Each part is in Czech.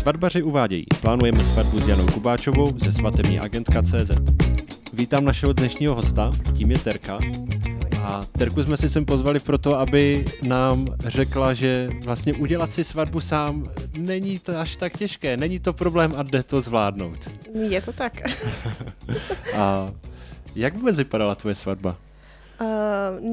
Svatbaři uvádějí. Plánujeme svatbu s Janou Kubáčovou ze svatební agentka CZ. Vítám našeho dnešního hosta, tím je Terka. A Terku jsme si sem pozvali proto, aby nám řekla, že vlastně udělat si svatbu sám není to až tak těžké, není to problém a jde to zvládnout. Je to tak. a jak vůbec vypadala tvoje svatba? Uh,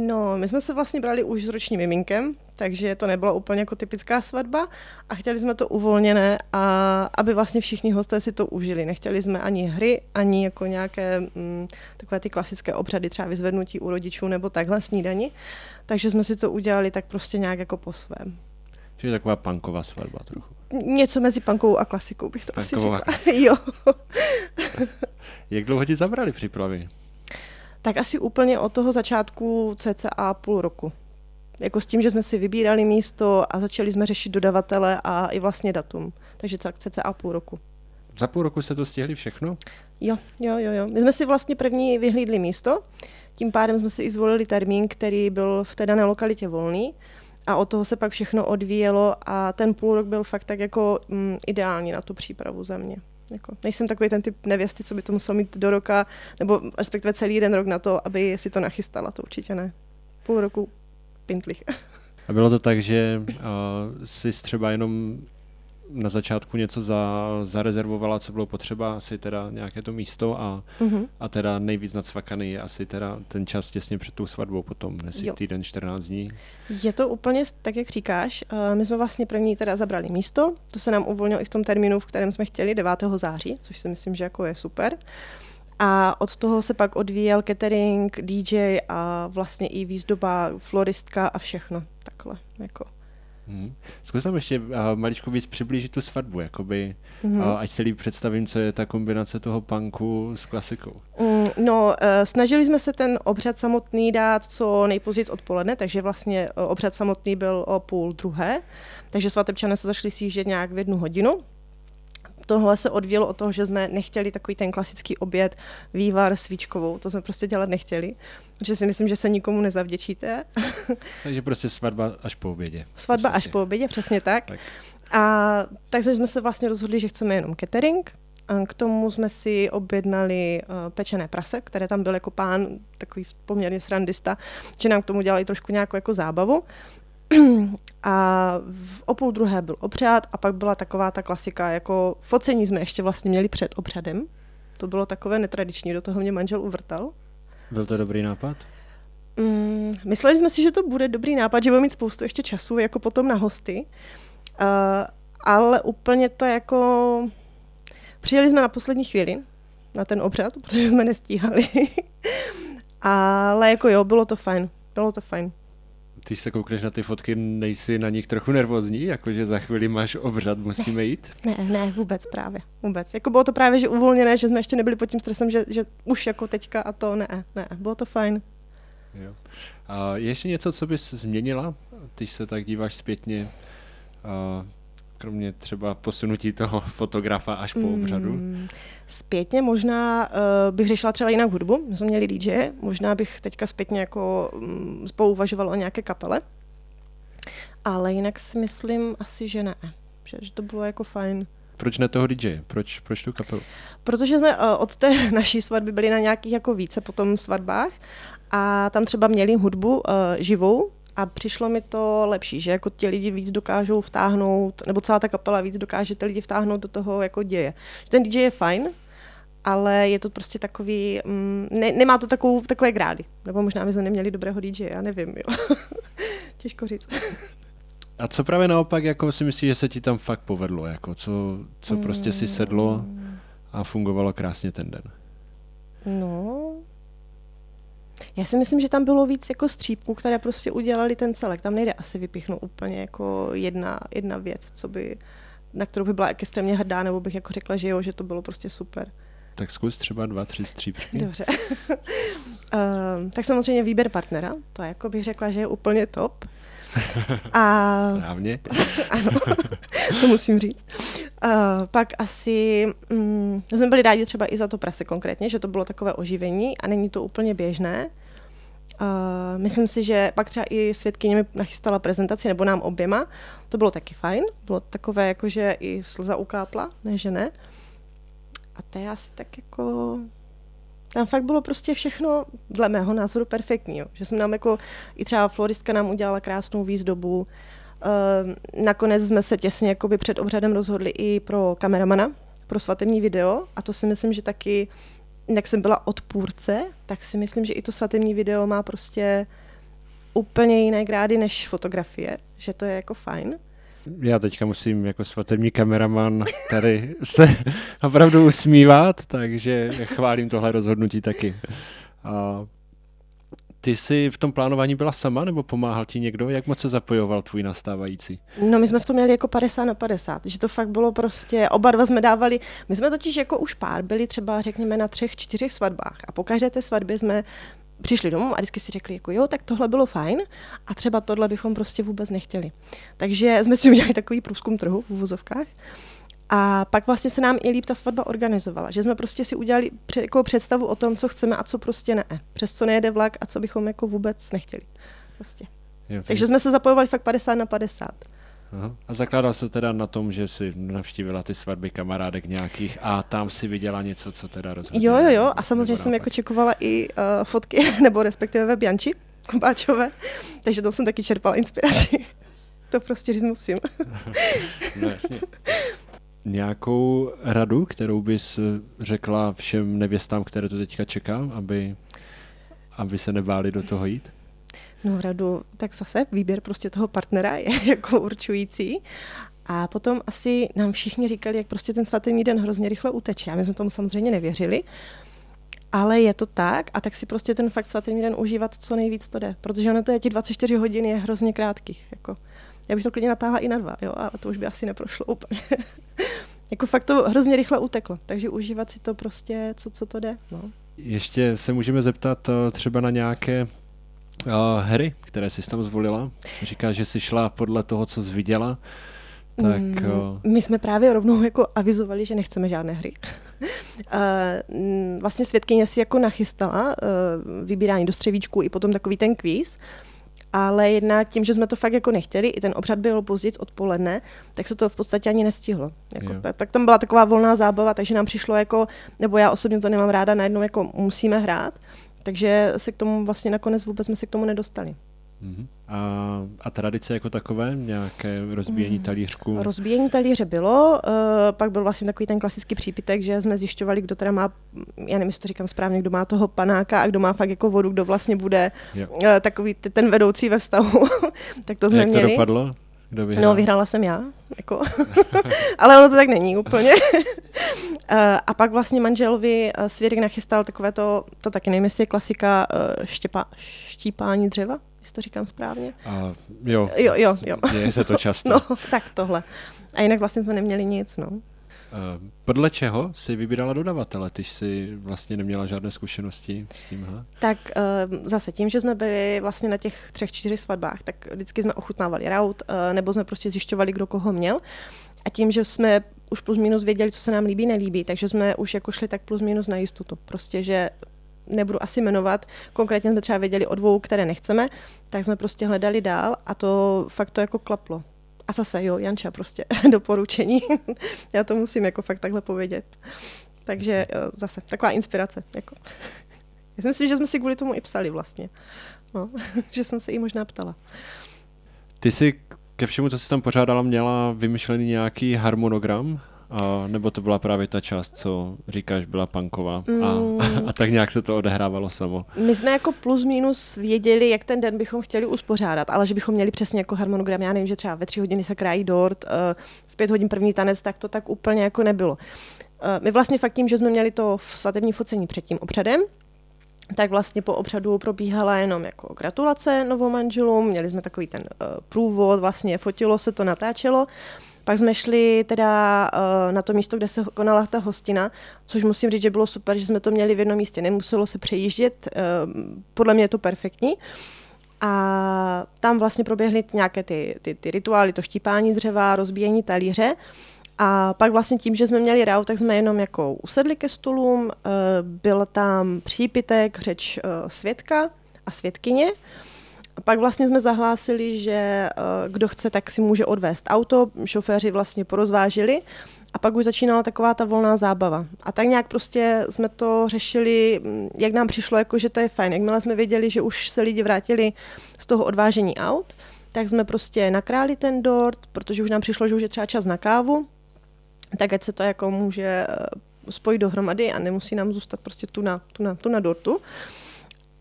no, my jsme se vlastně brali už s ročním miminkem, takže to nebyla úplně jako typická svatba a chtěli jsme to uvolněné, a aby vlastně všichni hosté si to užili. Nechtěli jsme ani hry, ani jako nějaké mm, takové ty klasické obřady, třeba vyzvednutí u rodičů nebo takhle snídani. Takže jsme si to udělali tak prostě nějak jako po svém. Je taková punková svatba trochu. Něco mezi punkovou a klasikou bych to Punkovou asi řekla. jo. Jak dlouho ti zabrali přípravy? Tak asi úplně od toho začátku cca půl roku. Jako s tím, že jsme si vybírali místo a začali jsme řešit dodavatele a i vlastně datum. Takže tak cca půl roku. Za půl roku jste to stihli všechno? Jo, jo, jo, jo. My jsme si vlastně první vyhlídli místo, tím pádem jsme si i zvolili termín, který byl v té dané lokalitě volný a od toho se pak všechno odvíjelo a ten půl rok byl fakt tak jako mm, ideální na tu přípravu za mě. Jako, nejsem takový ten typ nevěsty, co by to musel mít do roka, nebo respektive celý jeden rok na to, aby si to nachystala, to určitě ne. Půl roku pintlich. A bylo to tak, že uh, jsi třeba jenom na začátku něco za, zarezervovala, co bylo potřeba, asi teda nějaké to místo a, uh-huh. a teda nejvíc nadsvakaný je asi teda ten čas těsně před tou svatbou potom, jestli týden, 14 dní. Je to úplně tak, jak říkáš. My jsme vlastně první teda zabrali místo, to se nám uvolnilo i v tom termínu, v kterém jsme chtěli, 9. září, což si myslím, že jako je super. A od toho se pak odvíjel catering, DJ a vlastně i výzdoba, floristka a všechno takhle. Jako. Hmm. Zkus tam ještě uh, maličko víc přiblížit tu svatbu, jakoby, hmm. uh, ať si líp představím, co je ta kombinace toho punku s klasikou. Mm, no, uh, snažili jsme se ten obřad samotný dát co nejpozději odpoledne, takže vlastně uh, obřad samotný byl o půl druhé, takže svatebčané se zašli sjíždět nějak v jednu hodinu, tohle se odvíjelo od toho, že jsme nechtěli takový ten klasický oběd, vývar svíčkovou, to jsme prostě dělat nechtěli, protože si myslím, že se nikomu nezavděčíte. Takže prostě svatba až po obědě. Svatba až po obědě, přesně tak. tak. A takže jsme se vlastně rozhodli, že chceme jenom catering, k tomu jsme si objednali uh, pečené prase, které tam byl jako pán, takový poměrně srandista, že nám k tomu dělali trošku nějakou jako zábavu. A v o půl druhé byl obřad a pak byla taková ta klasika, jako focení jsme ještě vlastně měli před obřadem. To bylo takové netradiční, do toho mě manžel uvrtal. Byl to dobrý nápad? Mm, mysleli jsme si, že to bude dobrý nápad, že budeme mít spoustu ještě času jako potom na hosty. Uh, ale úplně to jako... Přijeli jsme na poslední chvíli na ten obřad, protože jsme nestíhali. ale jako jo, bylo to fajn. Bylo to fajn když se koukneš na ty fotky, nejsi na nich trochu nervózní, jakože za chvíli máš obřad, musíme jít? Ne, ne, vůbec právě, vůbec. Jako bylo to právě, že uvolněné, že jsme ještě nebyli pod tím stresem, že, že už jako teďka a to ne, ne, bylo to fajn. Jo. A je ještě něco, co bys změnila, když se tak díváš zpětně? A kromě třeba posunutí toho fotografa až po obřadu? Mm, zpětně možná uh, bych řešila třeba jinak hudbu, my jsme měli DJ, možná bych teďka zpětně jako um, spouvažovala o nějaké kapele, ale jinak si myslím asi, že ne, že, že to bylo jako fajn. Proč ne toho DJ? Proč, proč tu kapelu? Protože jsme uh, od té naší svatby byli na nějakých jako více potom svatbách a tam třeba měli hudbu uh, živou, a přišlo mi to lepší, že jako ti lidi víc dokážou vtáhnout, nebo celá ta kapela víc dokáže ty lidi vtáhnout do toho jako děje. Ten DJ je fajn, ale je to prostě takový, mm, ne, nemá to takovou, takové grády. Nebo možná my jsme neměli dobrého DJ, já nevím, jo. Těžko říct. A co právě naopak, jako si myslíš, že se ti tam fakt povedlo, jako co, co prostě si sedlo a fungovalo krásně ten den? No, já si myslím, že tam bylo víc jako střípků, které prostě udělali ten celek. Tam nejde asi vypichnout úplně jako jedna, jedna věc, co by, na kterou by byla extrémně hrdá, nebo bych jako řekla, že jo, že to bylo prostě super. Tak zkus třeba dva, tři střípky. Dobře. uh, tak samozřejmě výběr partnera, to jako bych řekla, že je úplně top. A... Správně. ano, to musím říct. Uh, pak asi um, jsme byli rádi třeba i za to prase konkrétně, že to bylo takové oživení a není to úplně běžné. Uh, myslím si, že pak třeba i svědkyně mi nachystala prezentaci, nebo nám oběma. To bylo taky fajn. Bylo takové, jako že i slza ukápla, ne že ne. A to je asi tak jako... Tam fakt bylo prostě všechno, dle mého názoru, perfektní. Jo. Že jsem nám jako, i třeba floristka nám udělala krásnou výzdobu. Uh, nakonec jsme se těsně jakoby před obřadem rozhodli i pro kameramana, pro svatební video. A to si myslím, že taky jak jsem byla odpůrce, tak si myslím, že i to svatební video má prostě úplně jiné grády než fotografie, že to je jako fajn. Já teďka musím jako svatební kameraman tady se opravdu usmívat, takže chválím tohle rozhodnutí taky. A ty jsi v tom plánování byla sama, nebo pomáhal ti někdo? Jak moc se zapojoval tvůj nastávající? No my jsme v tom měli jako 50 na 50, že to fakt bylo prostě, oba dva jsme dávali, my jsme totiž jako už pár byli třeba řekněme na třech, čtyřech svatbách a po každé té svatbě jsme přišli domů a vždycky si řekli, jako jo, tak tohle bylo fajn a třeba tohle bychom prostě vůbec nechtěli. Takže jsme si udělali takový průzkum trhu v uvozovkách a pak vlastně se nám i líp ta svatba organizovala, že jsme prostě si udělali jako představu o tom, co chceme a co prostě ne. Přes co nejede vlak a co bychom jako vůbec nechtěli. Prostě. Jo, Takže jsme se zapojovali fakt 50 na 50. Aha. A zakládal se teda na tom, že si navštívila ty svatby kamarádek nějakých a tam si viděla něco, co teda rozhodně. Jo, jo, jo. A samozřejmě jsem jako čekovala i uh, fotky, nebo respektive web Janči Kubáčové, takže tam jsem taky čerpala inspiraci. to prostě říct musím. no jasně nějakou radu, kterou bys řekla všem nevěstám, které to teďka čeká, aby, aby se nebáli do toho jít? No radu, tak zase výběr prostě toho partnera je jako určující. A potom asi nám všichni říkali, jak prostě ten svatý den hrozně rychle uteče. A my jsme tomu samozřejmě nevěřili. Ale je to tak a tak si prostě ten fakt svatý den užívat co nejvíc to jde. Protože ono to je ti 24 hodin je hrozně krátkých. Jako. Já bych to klidně natáhla i na dva, jo, ale to už by asi neprošlo úplně. jako fakt to hrozně rychle uteklo, takže užívat si to prostě, co, co to jde. No. Ještě se můžeme zeptat uh, třeba na nějaké uh, hry, které jsi tam zvolila. Říkáš, že jsi šla podle toho, co jsi viděla. Tak, uh... My jsme právě rovnou jako avizovali, že nechceme žádné hry. uh, vlastně svědkyně si jako nachystala uh, vybírání do střevíčku i potom takový ten kvíz ale jednak tím, že jsme to fakt jako nechtěli, i ten obřad byl později odpoledne, tak se to v podstatě ani nestihlo. Jako, tak, tak tam byla taková volná zábava, takže nám přišlo jako, nebo já osobně to nemám ráda, najednou jako musíme hrát, takže se k tomu vlastně nakonec vůbec jsme se k tomu nedostali. Uh-huh. A, a tradice jako takové, nějaké rozbíjení mm. talířku? Rozbíjení talíře bylo, uh, pak byl vlastně takový ten klasický přípitek, že jsme zjišťovali, kdo teda má, já nevím, jestli to říkám správně, kdo má toho panáka a kdo má fakt jako vodu, kdo vlastně bude uh, takový t- ten vedoucí ve vztahu. tak to jsme Jak měli. to dopadlo? Kdo vyhrál? No, vyhrála jsem já, jako. ale ono to tak není úplně. uh, a pak vlastně manželovi svědek nachystal takové to, to taky nevím, jestli je klasika štěpa, štípání dřeva, jestli to říkám správně. A, jo, jo, jo, jo. Děje se to často. no, tak tohle. A jinak vlastně jsme neměli nic, no. Podle čeho jsi vybírala dodavatele? Ty jsi vlastně neměla žádné zkušenosti s tím? Tak uh, zase tím, že jsme byli vlastně na těch třech, čtyřech svatbách, tak vždycky jsme ochutnávali raut, uh, nebo jsme prostě zjišťovali, kdo koho měl. A tím, že jsme už plus minus věděli, co se nám líbí, nelíbí, takže jsme už jako šli tak plus minus na jistotu. Prostě, že nebudu asi jmenovat, konkrétně jsme třeba věděli o dvou, které nechceme, tak jsme prostě hledali dál a to fakt to jako klaplo. A zase, jo, Janča prostě, doporučení. Já to musím jako fakt takhle povědět. Takže zase, taková inspirace. Jako. Já si myslím, že jsme si kvůli tomu i psali vlastně. No, že jsem se jí možná ptala. Ty jsi ke všemu, co jsi tam pořádala, měla vymyšlený nějaký harmonogram? A, nebo to byla právě ta část, co říkáš, byla punková a, mm. a, a tak nějak se to odehrávalo samo. My jsme jako plus minus věděli, jak ten den bychom chtěli uspořádat, ale že bychom měli přesně jako harmonogram, já nevím, že třeba ve tři hodiny se krájí dort, uh, v pět hodin první tanec, tak to tak úplně jako nebylo. Uh, my vlastně fakt tím, že jsme měli to v svatební focení před tím obřadem, tak vlastně po obřadu probíhala jenom jako gratulace novomanželům, měli jsme takový ten uh, průvod, vlastně fotilo se to, natáčelo. Pak jsme šli teda uh, na to místo, kde se konala ta hostina, což musím říct, že bylo super, že jsme to měli v jednom místě, nemuselo se přejíždět, uh, podle mě je to perfektní. A tam vlastně proběhly nějaké ty, ty, ty rituály, to štípání dřeva, rozbíjení talíře. A pak vlastně tím, že jsme měli rau, tak jsme jenom jako usedli ke stolům, byl tam přípitek, řeč svědka, a svědkyně. Pak vlastně jsme zahlásili, že kdo chce, tak si může odvést auto, šoféři vlastně porozvážili a pak už začínala taková ta volná zábava. A tak nějak prostě jsme to řešili, mm, jak nám přišlo, jako že to je fajn. Jakmile jsme věděli, že už se lidi vrátili z toho odvážení aut, tak jsme prostě nakráli ten dort, protože už nám přišlo, že už je třeba čas na kávu, tak ať se to jako může eh, spojit dohromady a nemusí nám zůstat prostě tu na, tu na, tu na dortu.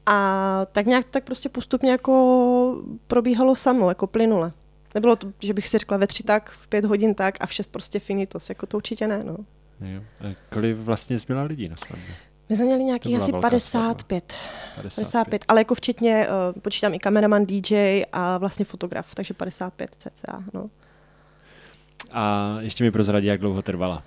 A tak nějak tak prostě postupně jako probíhalo samo, jako plynule. Nebylo to, že bych si řekla ve tři tak, v pět hodin tak a v šest prostě finitos. Jako to určitě ne, no. Jo. A kolik vlastně změla lidí na svatbě? My jsme měli nějakých asi 55. 55. 55. Ale jako včetně, uh, počítám i kameraman, DJ a vlastně fotograf, takže 55 cca, no. A ještě mi prozradí, jak dlouho trvala.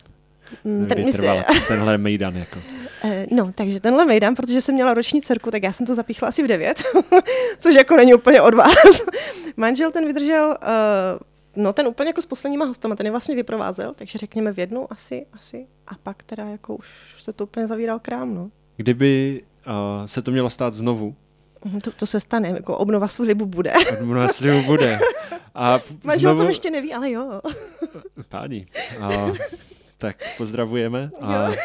Mm, ten, Kdy trvala tenhle mejdan jako. Eh, no, takže tenhle mejdan, protože jsem měla roční dcerku, tak já jsem to zapíchla asi v devět, což jako není úplně od vás. Manžel ten vydržel, uh, no ten úplně jako s posledníma hostama, ten je vlastně vyprovázel, takže řekněme v jednu asi, asi. A pak teda jako už se to úplně zavíral krám, no. Kdyby uh, se to mělo stát znovu, mhm, to, to se stane, jako obnova slibu bude. Obnova slibu bude. A Manžel znovu... o tom ještě neví, ale jo. Páni. A, tak pozdravujeme. A...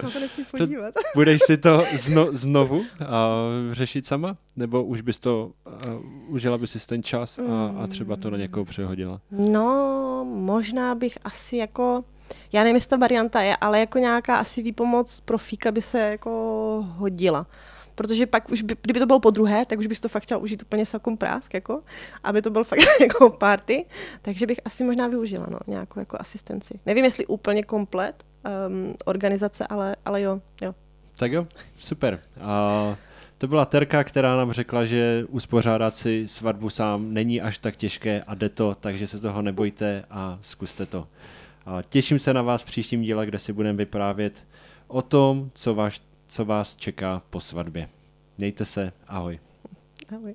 Co to nesmí podívat. Budeš si to zno, znovu uh, řešit sama? Nebo už bys to, uh, užila bys si ten čas a, a třeba to na někoho přehodila? No, možná bych asi jako, já nevím, jestli ta varianta je, ale jako nějaká asi výpomoc profíka by se jako hodila protože pak už, by, kdyby to bylo po druhé, tak už bys to fakt chtěl užít úplně sakum prásk, jako, aby to byl fakt jako party, takže bych asi možná využila, no, nějakou jako asistenci. Nevím, jestli úplně komplet, um, organizace, ale, ale jo, jo. Tak jo, super. A to byla Terka, která nám řekla, že uspořádat si svatbu sám není až tak těžké a jde to, takže se toho nebojte a zkuste to. A těším se na vás v příštím díle, kde si budeme vyprávět o tom, co, vás, co vás čeká po svatbě. Mějte se, ahoj. Ahoj.